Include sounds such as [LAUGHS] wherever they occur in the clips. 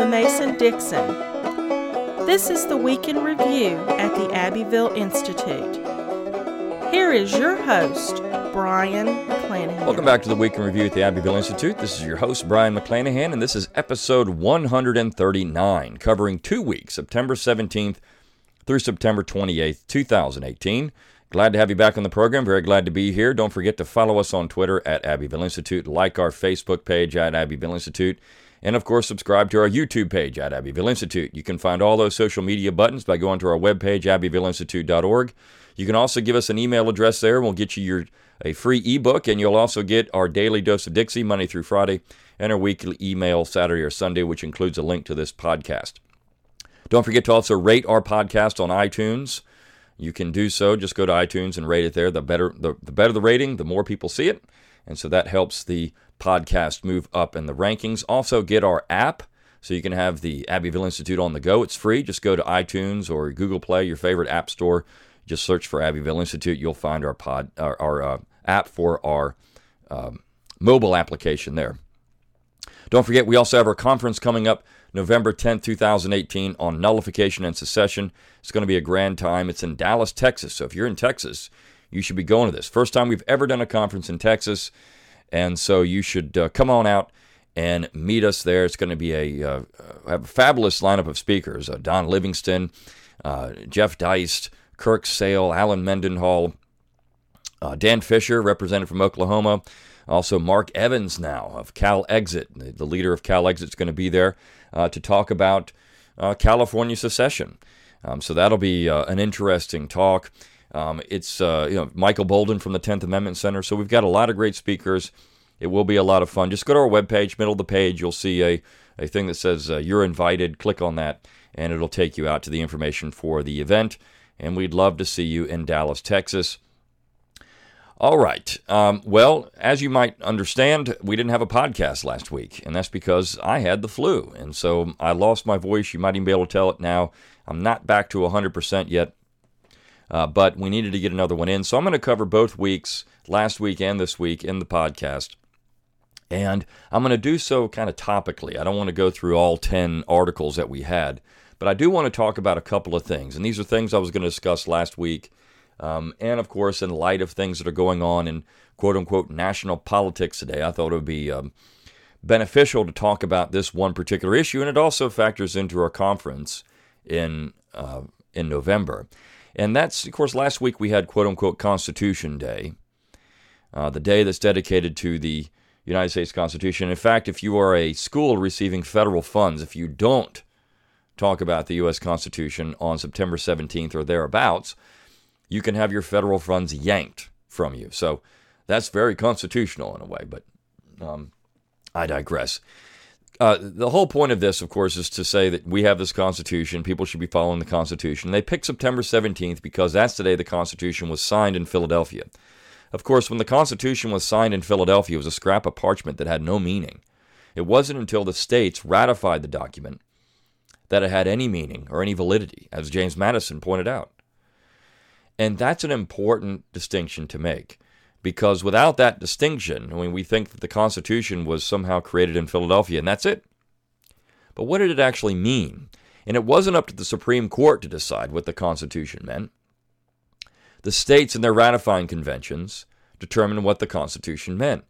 the Mason Dixon. This is the Week in Review at the Abbeville Institute. Here is your host, Brion McClanahan. Welcome back to the Week in Review at the Abbeville Institute. This is your host, Brion McClanahan, and this is episode 139, covering two weeks, September 17th through September 28th, 2018. Glad to have you back on the program. Very glad to be here. Don't forget to follow us on Twitter at Abbeville Institute, like our Facebook page at Abbeville Institute, and of course, subscribe to our YouTube page at Abbeville Institute. You can find all those social media buttons by going to our webpage, abbevilleinstitute.org. You can also give us an email address there, and we'll get you your a free ebook, and you'll also get our daily dose of Dixie Monday through Friday, and our weekly email Saturday or Sunday, which includes a link to this podcast. Don't forget to also rate our podcast on iTunes. You can do so. Just go to iTunes and rate it there. The better the, the better the rating, the more people see it. And so that helps the podcast move up in the rankings. Also, get our app so you can have the Abbeville Institute on the go. It's free. Just go to iTunes or Google Play, your favorite app store. Just search for Abbeville Institute. You'll find our pod, our, our uh, app for our um, mobile application there. Don't forget, we also have our conference coming up November 10th, 2018, on nullification and secession. It's going to be a grand time. It's in Dallas, Texas. So if you're in Texas, you should be going to this. First time we've ever done a conference in Texas. And so you should uh, come on out and meet us there. It's going to be a, uh, have a fabulous lineup of speakers uh, Don Livingston, uh, Jeff Deist, Kirk Sale, Alan Mendenhall, uh, Dan Fisher, represented from Oklahoma. Also, Mark Evans now of Calexit, the leader of Calexit, is going to be there uh, to talk about uh, California secession. Um, so that'll be uh, an interesting talk. Um, it's uh, you know Michael Boldin from the 10th Amendment Center. So we've got a lot of great speakers. It will be a lot of fun. Just go to our webpage, middle of the page, you'll see a, a thing that says uh, you're invited. Click on that, and it'll take you out to the information for the event. And we'd love to see you in Dallas, Texas. All right. Um, well, as you might understand, we didn't have a podcast last week, and that's because I had the flu. And so I lost my voice. You might even be able to tell it now. I'm not back to 100% yet, uh, but we needed to get another one in. So I'm going to cover both weeks, last week and this week, in the podcast. And I'm going to do so kind of topically. I don't want to go through all 10 articles that we had, but I do want to talk about a couple of things. And these are things I was going to discuss last week um, and of course, in light of things that are going on in quote unquote national politics today, I thought it would be um, beneficial to talk about this one particular issue. And it also factors into our conference in, uh, in November. And that's, of course, last week we had quote unquote Constitution Day, uh, the day that's dedicated to the United States Constitution. In fact, if you are a school receiving federal funds, if you don't talk about the U.S. Constitution on September 17th or thereabouts, you can have your federal funds yanked from you. So that's very constitutional in a way, but um, I digress. Uh, the whole point of this, of course, is to say that we have this Constitution. People should be following the Constitution. They picked September 17th because that's the day the Constitution was signed in Philadelphia. Of course, when the Constitution was signed in Philadelphia, it was a scrap of parchment that had no meaning. It wasn't until the states ratified the document that it had any meaning or any validity, as James Madison pointed out. And that's an important distinction to make because without that distinction, I mean, we think that the Constitution was somehow created in Philadelphia and that's it. But what did it actually mean? And it wasn't up to the Supreme Court to decide what the Constitution meant. The states and their ratifying conventions determined what the Constitution meant.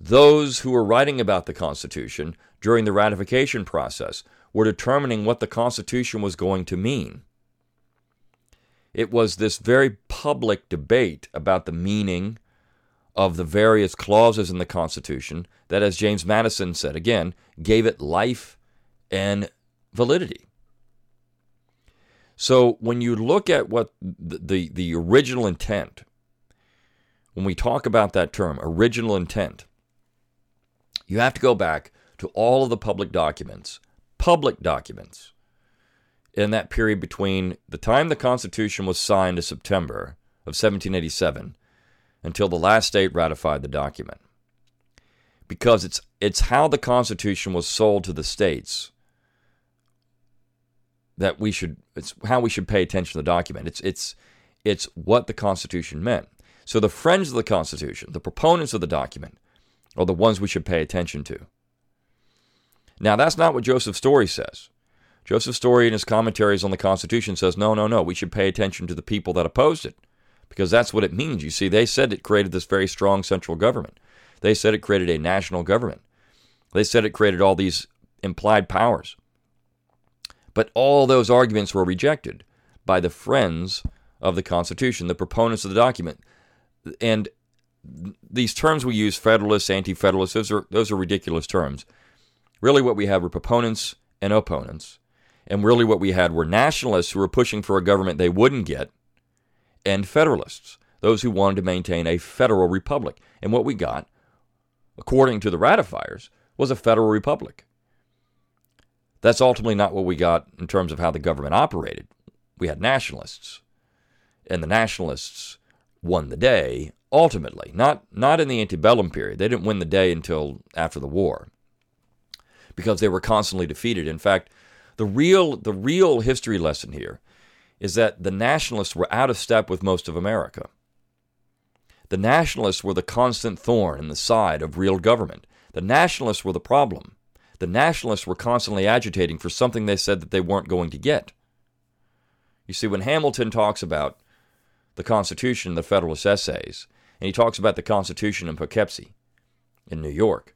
Those who were writing about the Constitution during the ratification process were determining what the Constitution was going to mean. It was this very public debate about the meaning of the various clauses in the Constitution that, as James Madison said again, gave it life and validity. So when you look at what the, the, the original intent, when we talk about that term, original intent, you have to go back to all of the public documents, public documents in that period between the time the Constitution was signed in September of 1787 until the last state ratified the document. Because it's, it's how the Constitution was sold to the states that we should, it's how we should pay attention to the document. It's, it's, it's what the Constitution meant. So the friends of the Constitution, the proponents of the document, are the ones we should pay attention to. Now, that's not what Joseph Story says. Joseph Story, in his commentaries on the Constitution, says no, no, no, we should pay attention to the people that opposed it because that's what it means. You see, they said it created this very strong central government, they said it created a national government, they said it created all these implied powers. But all those arguments were rejected by the friends of the Constitution, the proponents of the document. And these terms we use, federalists, anti-federalists, those are those are ridiculous terms. Really, what we have were proponents and opponents, and really what we had were nationalists who were pushing for a government they wouldn't get, and federalists, those who wanted to maintain a federal republic. And what we got, according to the ratifiers, was a federal republic. That's ultimately not what we got in terms of how the government operated. We had nationalists, and the nationalists won the day ultimately, not, not in the antebellum period. They didn't win the day until after the war because they were constantly defeated. In fact, the real, the real history lesson here is that the nationalists were out of step with most of America. The nationalists were the constant thorn in the side of real government. The nationalists were the problem. The nationalists were constantly agitating for something they said that they weren't going to get. You see, when Hamilton talks about the Constitution, in the Federalist Essays, and he talks about the Constitution in Poughkeepsie, in New York,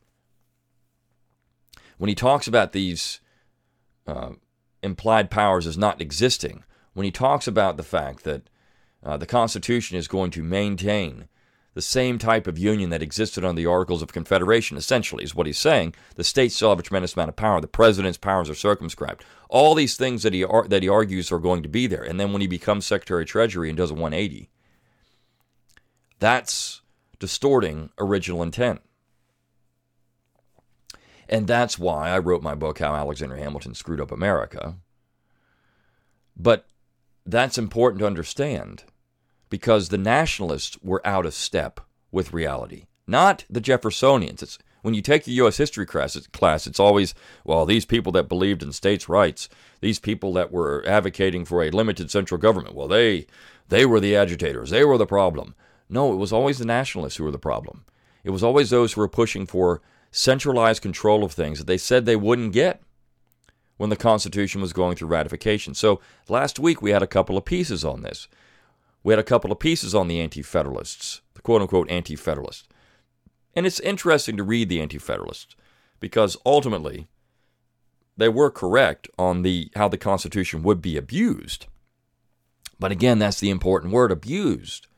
when he talks about these uh, implied powers as not existing, when he talks about the fact that uh, the Constitution is going to maintain the same type of union that existed on the Articles of Confederation, essentially, is what he's saying. The states still have a tremendous amount of power. The president's powers are circumscribed. All these things that he, ar- that he argues are going to be there. And then when he becomes Secretary of Treasury and does a 180, that's distorting original intent. And that's why I wrote my book, How Alexander Hamilton Screwed Up America. But that's important to understand because the nationalists were out of step with reality, not the Jeffersonians. It's, when you take the U.S. history class, class, it's always, well, these people that believed in states' rights, these people that were advocating for a limited central government, well, they, they were the agitators, they were the problem. No, it was always the nationalists who were the problem. It was always those who were pushing for centralized control of things that they said they wouldn't get when the Constitution was going through ratification. So last week we had a couple of pieces on this. We had a couple of pieces on the Anti Federalists, the quote unquote Anti Federalists. And it's interesting to read the Anti Federalists because ultimately they were correct on the how the Constitution would be abused. But again, that's the important word abused.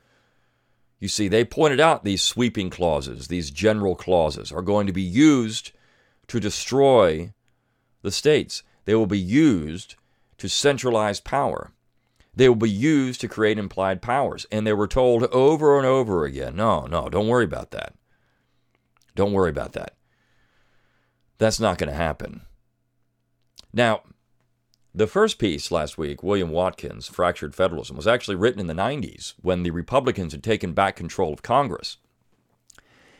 You see, they pointed out these sweeping clauses, these general clauses, are going to be used to destroy the states. They will be used to centralize power. They will be used to create implied powers. And they were told over and over again no, no, don't worry about that. Don't worry about that. That's not going to happen. Now, the first piece last week, William Watkins, Fractured Federalism, was actually written in the 90s when the Republicans had taken back control of Congress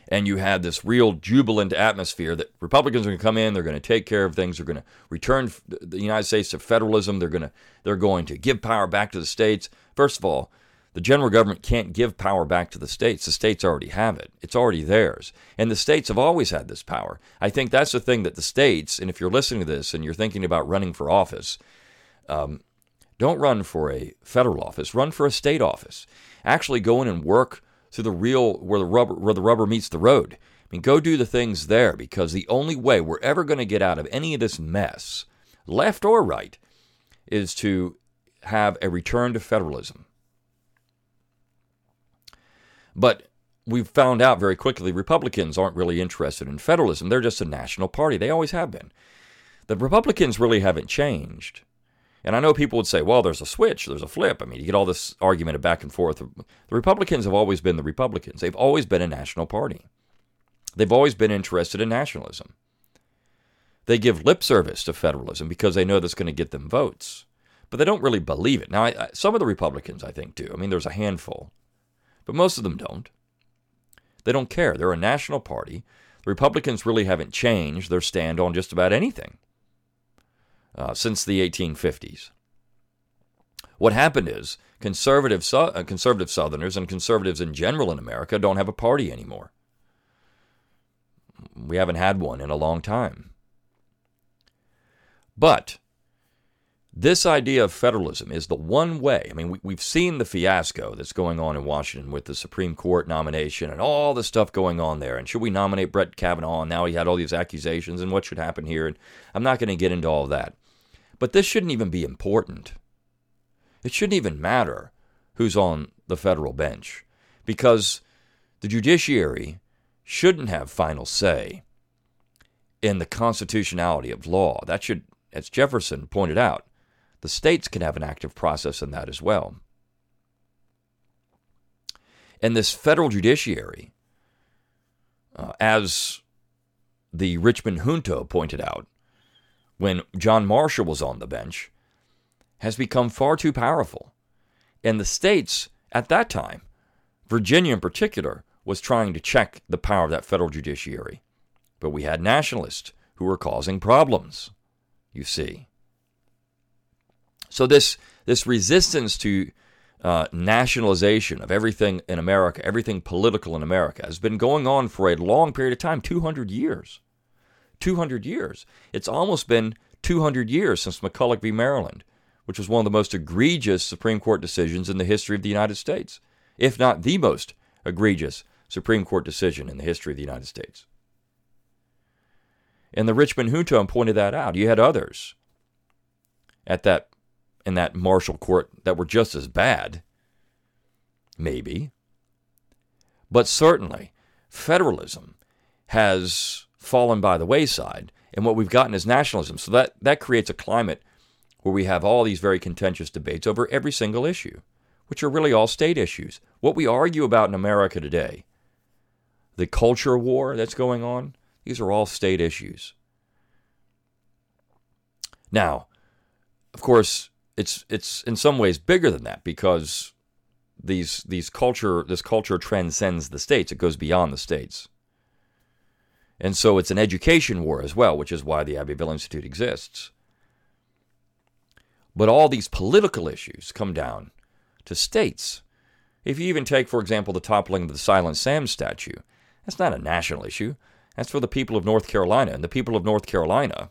and you had this real jubilant atmosphere that Republicans are going to come in, they're going to take care of things, they're going to return the United States to federalism, they're going to they're going to give power back to the states. First of all, the general government can't give power back to the states. The states already have it. It's already theirs. And the states have always had this power. I think that's the thing that the states, and if you're listening to this and you're thinking about running for office, um, don't run for a federal office, run for a state office. Actually go in and work to the real where the rubber where the rubber meets the road. I mean, go do the things there because the only way we're ever going to get out of any of this mess, left or right, is to have a return to federalism. But we've found out very quickly Republicans aren't really interested in federalism. They're just a national party. They always have been. The Republicans really haven't changed. And I know people would say, well, there's a switch, there's a flip. I mean, you get all this argument of back and forth. The Republicans have always been the Republicans, they've always been a national party. They've always been interested in nationalism. They give lip service to federalism because they know that's going to get them votes, but they don't really believe it. Now, I, I, some of the Republicans, I think, do. I mean, there's a handful, but most of them don't. They don't care. They're a national party. The Republicans really haven't changed their stand on just about anything uh, since the 1850s. What happened is conservative, uh, conservative Southerners and conservatives in general in America don't have a party anymore. We haven't had one in a long time. But this idea of federalism is the one way. I mean, we, have seen the fiasco that's going on in Washington with the Supreme Court nomination and all the stuff going on there. And should we nominate Brett Kavanaugh? And now he had all these accusations, and what should happen here? And I'm not going to get into all that. But this shouldn't even be important. It shouldn't even matter who's on the federal bench because the judiciary shouldn't have final say in the constitutionality of law. That should, as Jefferson pointed out, the states can have an active process in that as well. And this federal judiciary, uh, as the Richmond junto pointed out when John Marshall was on the bench, has become far too powerful. And the states at that time, Virginia in particular, was trying to check the power of that federal judiciary. But we had nationalists who were causing problems, you see. So this this resistance to uh, nationalization of everything in America, everything political in America, has been going on for a long period of time 200 years. 200 years. It's almost been 200 years since McCulloch v. Maryland, which was one of the most egregious Supreme Court decisions in the history of the United States, if not the most egregious Supreme Court decision in the history of the United States. And the Richmond junto pointed that out. You had others at that in that Marshall court that were just as bad. Maybe. But certainly, federalism has fallen by the wayside, and what we've gotten is nationalism. So that, that creates a climate where we have all these very contentious debates over every single issue, which are really all state issues. What we argue about in America today, the culture war that's going on, these are all state issues. Now, of course, it's it's in some ways bigger than that because these these culture this culture transcends the states. It goes beyond the states. And so it's an education war as well, which is why the Abbeville Institute exists. But all these political issues come down to states. If you even take, for example, the toppling of the Silent Sam statue, that's not a national issue. That's for the people of North Carolina. And the people of North Carolina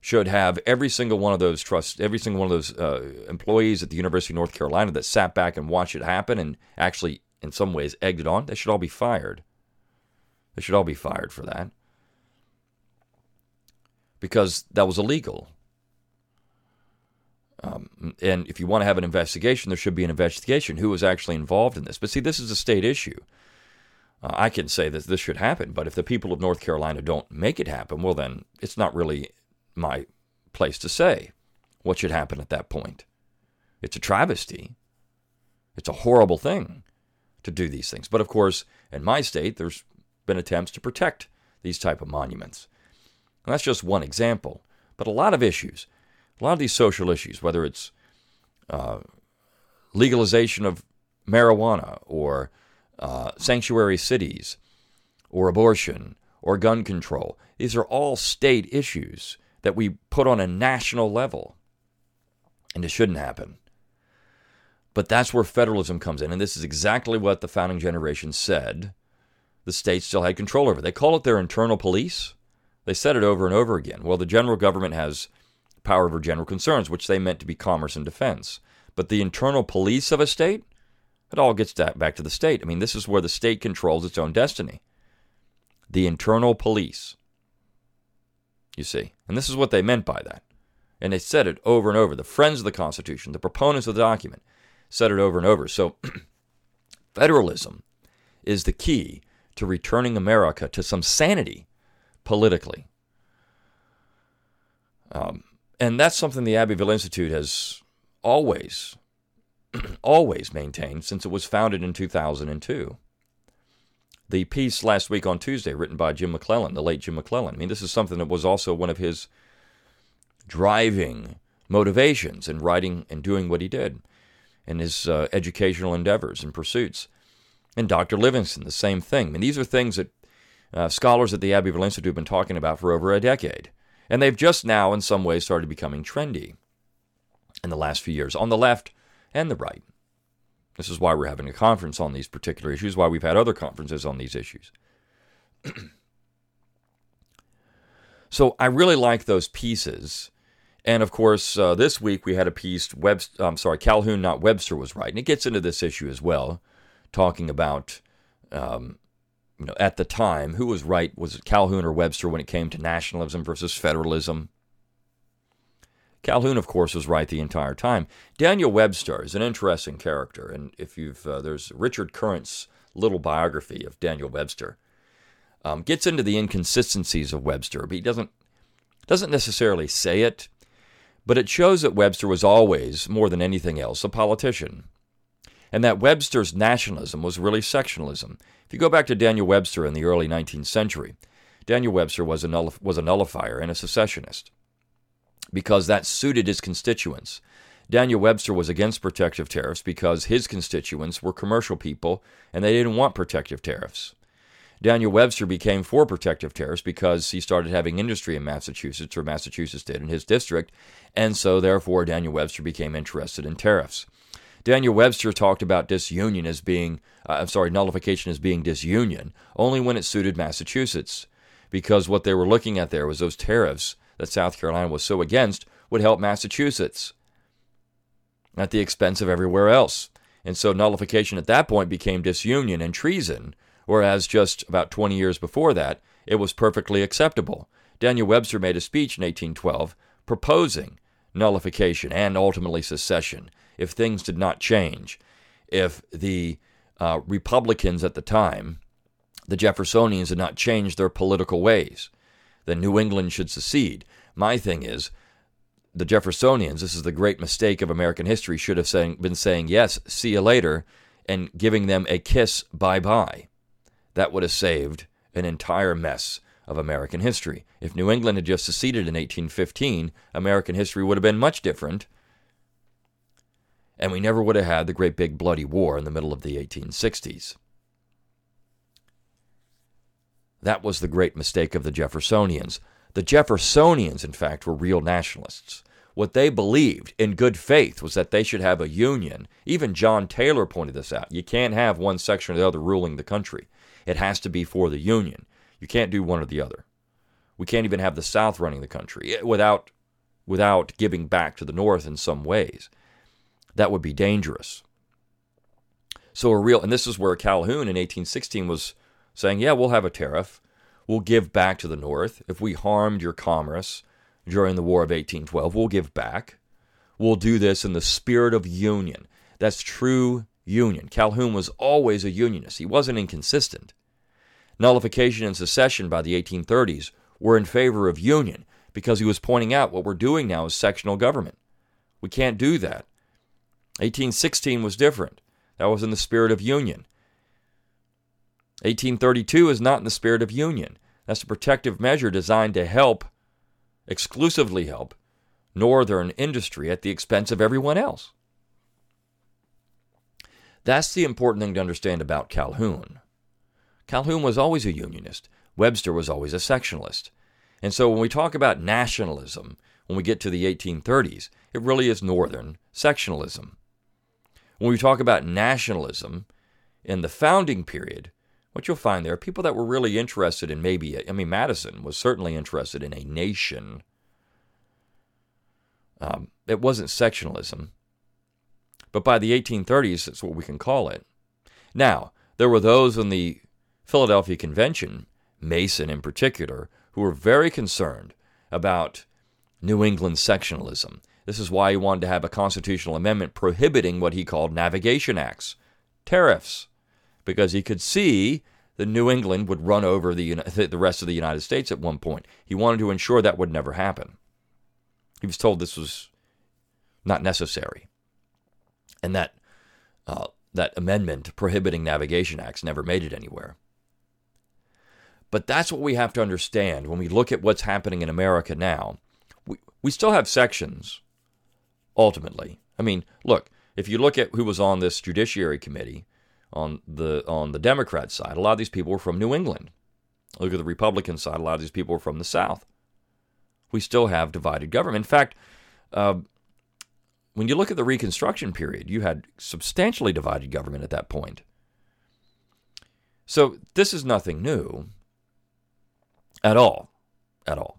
should have every single one of those trust, every single one of those uh, employees at the University of North Carolina that sat back and watched it happen and actually, in some ways, egged it on. They should all be fired. They should all be fired for that because that was illegal. Um, and if you want to have an investigation, there should be an investigation. Who was actually involved in this? But see, this is a state issue. Uh, I can say that this should happen, but if the people of North Carolina don't make it happen, well, then it's not really my place to say what should happen at that point. It's a travesty. It's a horrible thing to do these things. But of course, in my state, there's been attempts to protect these type of monuments. And that's just one example. But a lot of issues, a lot of these social issues, whether it's uh, legalization of marijuana or uh, sanctuary cities or abortion or gun control, these are all state issues that we put on a national level. And it shouldn't happen. But that's where federalism comes in. And this is exactly what the founding generation said the states still had control over. They call it their internal police. They said it over and over again. Well, the general government has power over general concerns, which they meant to be commerce and defense. But the internal police of a state, it all gets back to the state. I mean, this is where the state controls its own destiny. The internal police you see. And this is what they meant by that. And they said it over and over. The friends of the Constitution, the proponents of the document, said it over and over. So, [CLEARS THROAT] federalism is the key to returning America to some sanity politically. Um, and that's something the Abbeville Institute has always, [CLEARS THROAT] always maintained since it was founded in 2002 the piece last week on Tuesday, written by Jim McClellan, the late Jim McClellan. I mean, this is something that was also one of his driving motivations in writing and doing what he did in his uh, educational endeavors and pursuits. And Dr. Livingston, the same thing. I mean, these are things that uh, scholars at the Abbeville Institute have been talking about for over a decade. And they've just now, in some ways, started becoming trendy in the last few years on the left and the right. This is why we're having a conference on these particular issues, why we've had other conferences on these issues. [CLEARS THROAT] so I really like those pieces And of course, uh, this week we had a piece. Webster, I'm sorry, Calhoun, not Webster, was right, and it gets into this issue as well, talking about, um, you know, at the time who was right was it Calhoun or Webster when it came to nationalism versus federalism. Calhoun, of course, was right the entire time. Daniel Webster is an interesting character, and if you've uh, there's Richard Current's little biography of Daniel Webster. Um, gets into the inconsistencies of Webster, but he doesn't doesn't necessarily say it. But it shows that Webster was always, more than anything else, a politician. And that Webster's nationalism was really sectionalism. If you go back to Daniel Webster in the early 19th century, Daniel Webster was a, null- was a nullifier and a secessionist because that suited his constituents. Daniel Webster was against protective tariffs because his constituents were commercial people and they didn't want protective tariffs. Daniel Webster became for protective tariffs because he started having industry in Massachusetts, or Massachusetts did in his district, and so therefore Daniel Webster became interested in tariffs. Daniel Webster talked about disunion as being, uh, I'm sorry, nullification as being disunion only when it suited Massachusetts, because what they were looking at there was those tariffs that South Carolina was so against would help Massachusetts at the expense of everywhere else. And so nullification at that point became disunion and treason whereas just about 20 years before that, it was perfectly acceptable. Daniel Webster made a speech in 1812 proposing nullification and ultimately secession if things did not change. If the uh, Republicans at the time, the Jeffersonians, had not changed their political ways, then New England should secede. My thing is, the Jeffersonians, this is the great mistake of American history, should have saying, been saying, yes, see you later, and giving them a kiss bye bye that would have saved an entire mess of American history. If New England had just seceded in 1815, American history would have been much different. And we never would have had the great big bloody war in the middle of the 1860s. That was the great mistake of the Jeffersonians. The Jeffersonians, in fact, were real nationalists. What they believed in good faith was that they should have a union. Even John Taylor pointed this out. You can't have one section or the other ruling the country. It has to be for the Union. You can't do one or the other. We can't even have the South running the country eh, without, without giving back to the North in some ways. That would be dangerous. So a real, and this is where Calhoun in 1816 was saying, yeah, we'll have a tariff. We'll give back to the North. If we harmed your commerce during the War of 1812, we'll give back. We'll do this in the spirit of union. That's true union. Calhoun was always a unionist. He wasn't inconsistent. Nullification and secession by the 1830s were in favor of union because he was pointing out what we're doing now is sectional government. We can't do that. 1816 was different. That was in the spirit of union. 1832 is not in the spirit of union. That's a protective measure designed to help, exclusively help, northern industry at the expense of everyone else. That's the important thing to understand about Calhoun. Calhoun was always a Unionist. Webster was always a sectionalist. And so when we talk about nationalism, when we get to the 1830s, it really is Northern sectionalism. When we talk about nationalism in the founding period, what you'll find there are people that were really interested in maybe, I mean, Madison was certainly interested in a nation. Um, it wasn't sectionalism, but by the 1830s, that's what we can call it. Now, there were those in the Philadelphia Convention, Mason in particular, who were very concerned about New England sectionalism. This is why he wanted to have a constitutional amendment prohibiting what he called navigation acts, tariffs, because he could see that New England would run over the, [LAUGHS] the rest of the United States at one point. He wanted to ensure that would never happen. He was told this was not necessary, and that uh, that amendment prohibiting navigation acts never made it anywhere. But that's what we have to understand when we look at what's happening in America now. We, we still have sections, ultimately. I mean, look, if you look at who was on this Judiciary Committee on the, on the Democrat side, a lot of these people were from New England. Look at the Republican side, a lot of these people were from the South. We still have divided government. In fact, uh, when you look at the Reconstruction period, you had substantially divided government at that point. So this is nothing new at all. At all.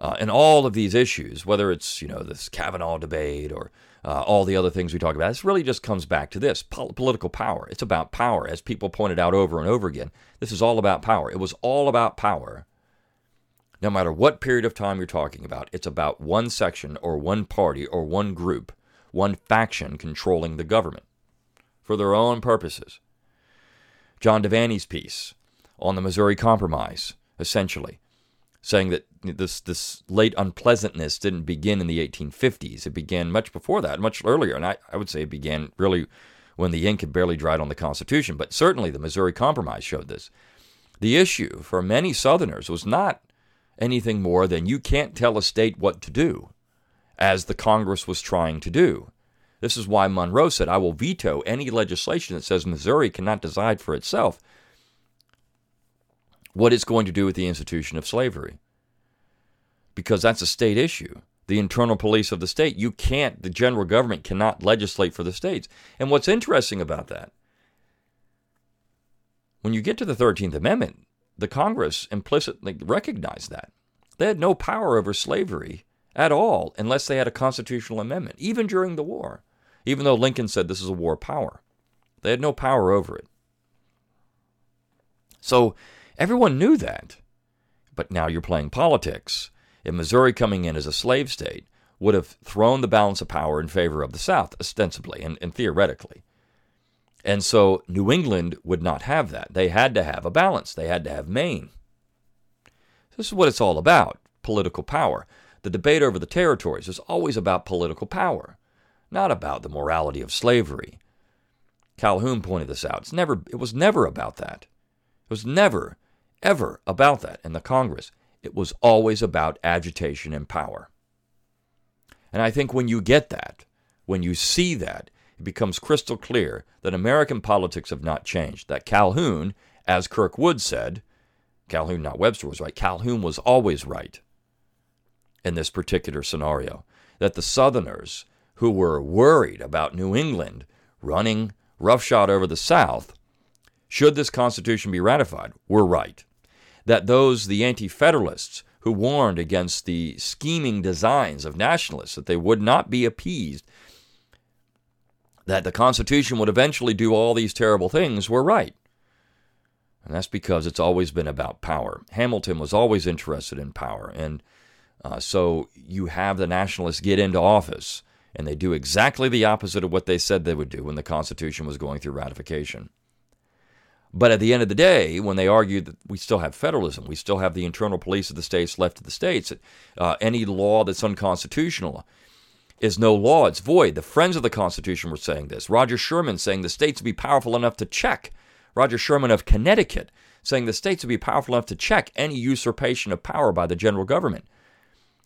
Uh, and all of these issues, whether it's you know this Kavanaugh debate or uh, all the other things we talk about, this really just comes back to this pol- political power. It's about power, as people pointed out over and over again. This is all about power. It was all about power. No matter what period of time you're talking about, it's about one section or one party or one group, one faction controlling the government for their own purposes. John Devanny's piece on the Missouri Compromise, essentially, saying that this this late unpleasantness didn't begin in the 1850s. It began much before that, much earlier, and I, I would say it began really when the ink had barely dried on the Constitution. But certainly the Missouri Compromise showed this. The issue for many Southerners was not anything more than you can't tell a state what to do, as the Congress was trying to do. This is why Monroe said, I will veto any legislation that says Missouri cannot decide for itself what it's going to do with the institution of slavery. Because that's a state issue. The internal police of the state. You can't, the general government cannot legislate for the states. And what's interesting about that, when you get to the 13th Amendment, the Congress implicitly recognized that. They had no power over slavery at all unless they had a constitutional amendment, even during the war, even though Lincoln said this is a war power. They had no power over it. So everyone knew that. But now you're playing politics. And Missouri coming in as a slave state would have thrown the balance of power in favor of the South, ostensibly and, and theoretically. And so New England would not have that. They had to have a balance, they had to have Maine. This is what it's all about political power. The debate over the territories is always about political power, not about the morality of slavery. Calhoun pointed this out. It's never, it was never about that. It was never, ever about that in the Congress. It was always about agitation and power. And I think when you get that, when you see that, it becomes crystal clear that American politics have not changed. That Calhoun, as Kirkwood said, Calhoun, not Webster, was right. Calhoun was always right in this particular scenario. That the Southerners who were worried about New England running roughshod over the South, should this Constitution be ratified, were right. That those, the Anti Federalists, who warned against the scheming designs of nationalists, that they would not be appeased, that the Constitution would eventually do all these terrible things, were right. And that's because it's always been about power. Hamilton was always interested in power. And uh, so you have the nationalists get into office, and they do exactly the opposite of what they said they would do when the Constitution was going through ratification. But at the end of the day, when they argued that we still have federalism, we still have the internal police of the states left to the states, uh, any law that's unconstitutional is no law, it's void. The friends of the Constitution were saying this. Roger Sherman saying the states would be powerful enough to check Roger Sherman of Connecticut, saying the states would be powerful enough to check any usurpation of power by the general government.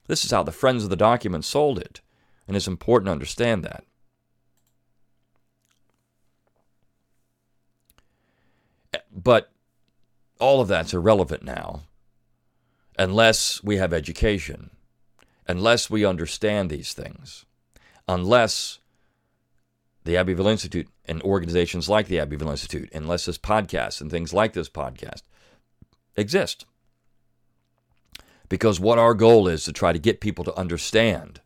This is how the Friends of the document sold it, and it's important to understand that. But all of that's irrelevant now unless we have education, unless we understand these things, unless the Abbeville Institute and organizations like the Abbeville Institute, unless this podcast and things like this podcast exist. Because what our goal is to try to get people to understand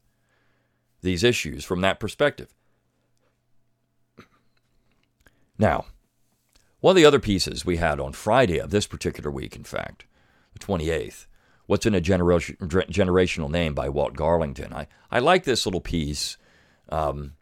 these issues from that perspective. Now, one of the other pieces we had on Friday of this particular week, in fact, the 28th, What's in a Generation, Generational Name by Walt Garlington. I, I like this little piece. Um,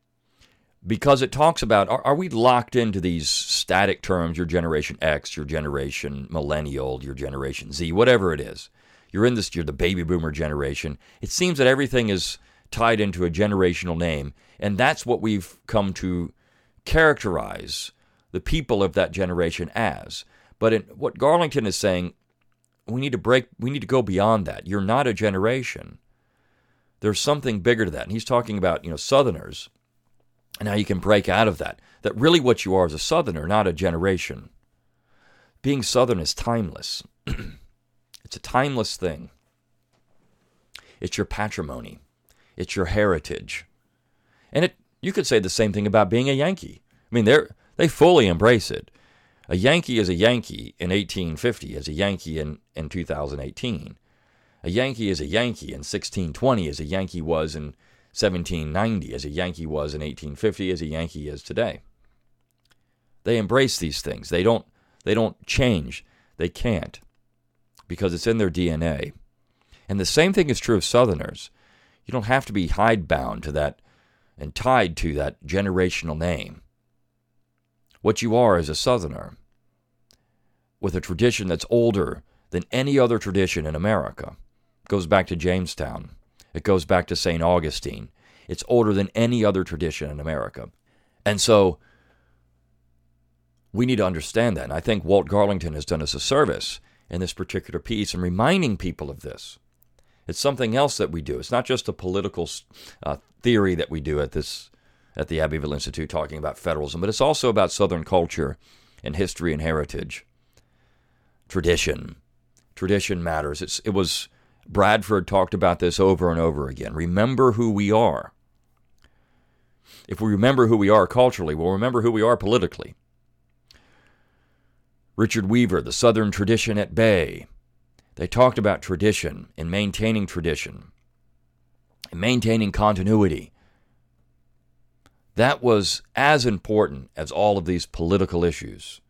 because it talks about are, are, we locked into these static terms your generation x your generation millennial your generation z whatever it is you're in this you're the baby boomer generation it seems that everything is tied into a generational name and that's what we've come to characterize the people of that generation as but in, what garlington is saying we need to break we need to go beyond that you're not a generation there's something bigger to that and he's talking about you know southerners and how you can break out of that. That really what you are is a Southerner, not a generation. Being Southern is timeless. [CLEARS THROAT] it's a timeless thing. It's your patrimony. It's your heritage. And it you could say the same thing about being a Yankee. I mean, they they fully embrace it. A Yankee is a Yankee in 1850 as a Yankee in, in 2018. A Yankee is a Yankee in 1620 as a Yankee was in 1790, as a Yankee was in 1850, as a Yankee is today. They embrace these things. They don't they don't change. They can't because it's in their DNA. And the same thing is true of Southerners. You don't have to be hidebound to that and tied to that generational name. What you are as a Southerner with a tradition that's older than any other tradition in America. It goes back to Jamestown. It goes back to St. Augustine. It's older than any other tradition in America. And so we need to understand that. And I think Walt Garlington has done us a service in this particular piece in reminding people of this. It's something else that we do. It's not just a political uh, theory that we do at this at the Abbeville Institute talking about federalism, but it's also about Southern culture and history and heritage, tradition. Tradition matters. It's, it was Bradford talked about this over and over again. Remember who we are. If we remember who we are culturally, we'll remember who we are politically. Richard Weaver, The Southern Tradition at Bay. They talked about tradition and maintaining tradition and maintaining continuity. That was as important as all of these political issues.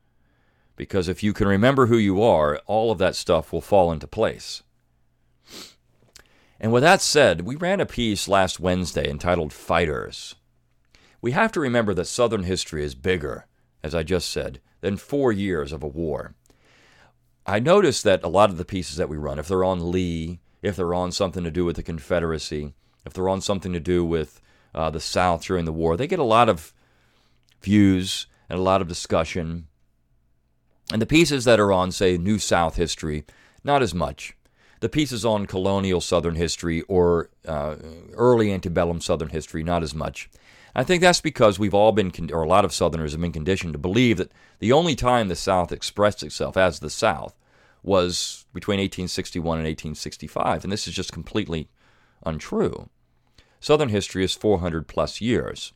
Because if you can remember who you are, all of that stuff will fall into place. And with that said, we ran a piece last Wednesday entitled Fighters. We have to remember that Southern history is bigger, as I just said, than four years of a war. I noticed that a lot of the pieces that we run, if they're on Lee, if they're on something to do with the Confederacy, if they're on something to do with uh, the South during the war, they get a lot of views and a lot of discussion. And the pieces that are on, say, New South history, not as much. The pieces on colonial Southern history or uh, early antebellum Southern history, not as much. I think that's because we've all been, or a lot of Southerners have been conditioned to believe that the only time the South expressed itself as the South was between 1861 and 1865, and this is just completely untrue. Southern history is 400 plus years.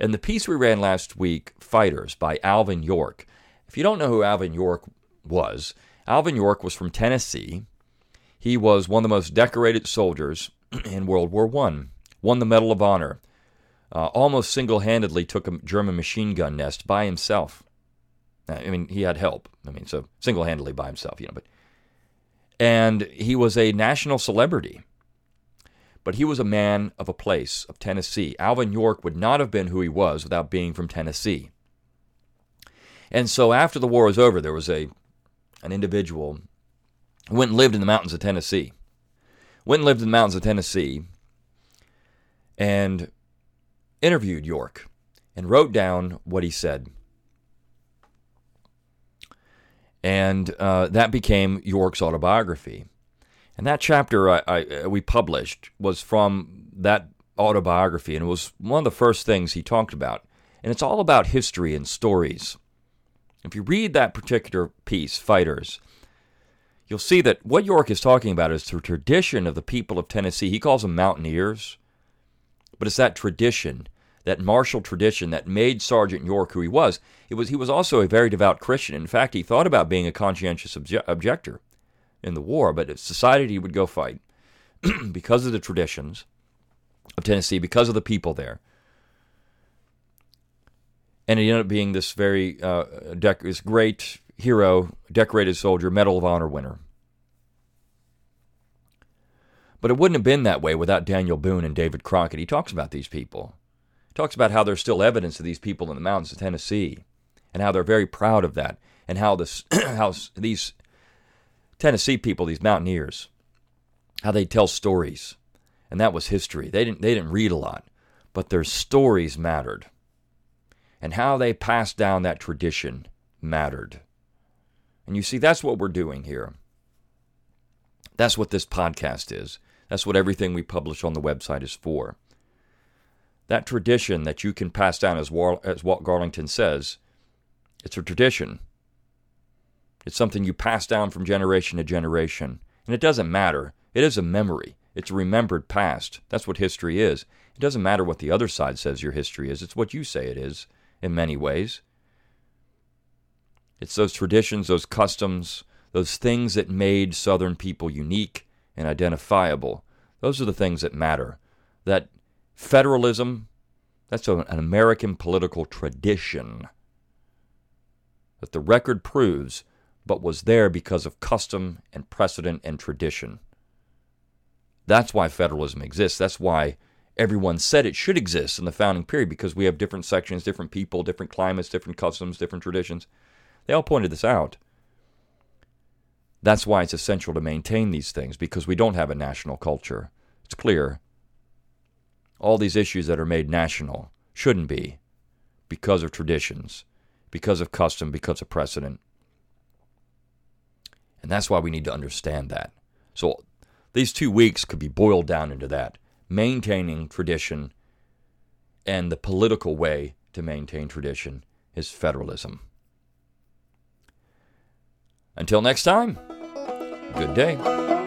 In the piece we ran last week, Fighters by Alvin York, if you don't know who Alvin York was, Alvin York was from Tennessee. He was one of the most decorated soldiers [CLEARS THROAT] in World War I won the Medal of Honor, uh, almost single handedly took a German machine gun nest by himself. I mean, he had help. I mean, so single handedly by himself, you know, but. And he was a national celebrity. But he was a man of a place, of Tennessee. Alvin York would not have been who he was without being from Tennessee. And so after the war was over, there was a an individual who went and lived in the mountains of Tennessee. Went and lived in the mountains of Tennessee and interviewed York and wrote down what he said. And uh, that became York's autobiography. And that chapter I, I, uh, we published was from that autobiography, and it was one of the first things he talked about. And it's all about history and stories. If you read that particular piece, Fighters, you'll see that what York is talking about is the tradition of the people of Tennessee. He calls them mountaineers. But it's that tradition, that martial tradition that made Sergeant York who he was. It was he was also a very devout Christian. In fact, he thought about being a conscientious obje- objector in the war, but he would go fight [CLEARS THROAT] because of the traditions of Tennessee, because of the people there. And he ended up being this very uh, dec- this great hero, decorated soldier, Medal of Honor winner. But it wouldn't have been that way without Daniel Boone and David Crockett. He talks about these people. He talks about how there's still evidence of these people in the mountains of Tennessee and how they're very proud of that and how this [CLEARS THROAT] how these Tennessee people, these mountaineers, how they tell stories. And that was history. They didn't they didn't read a lot, but their stories mattered. And how they passed down that tradition mattered. And you see that's what we're doing here. That's what this podcast is. That's what everything we publish on the website is for. That tradition that you can pass down, as, Walt, Garlington says, it's a tradition. It's something you pass down from generation to generation. And it doesn't matter. It is a memory. It's a remembered past. That's what history is. It doesn't matter what the other side says your history is. It's what you say it is in many ways. It's those traditions, those customs, those things that made Southern people unique and identifiable, those are the things that matter. That federalism, that's an American political tradition that the record proves, but was there because of custom and precedent and tradition. That's why federalism exists. That's why everyone said it should exist in the founding period because we have different sections, different people, different climates, different customs, different traditions. They all pointed this out. That's why it's essential to maintain these things because we don't have a national culture. It's clear. All these issues that are made national shouldn't be because of traditions, because of custom, because of precedent. And that's why we need to understand that. So these two weeks could be boiled down into that maintaining tradition and the political way to maintain tradition is federalism. Until next time, good day.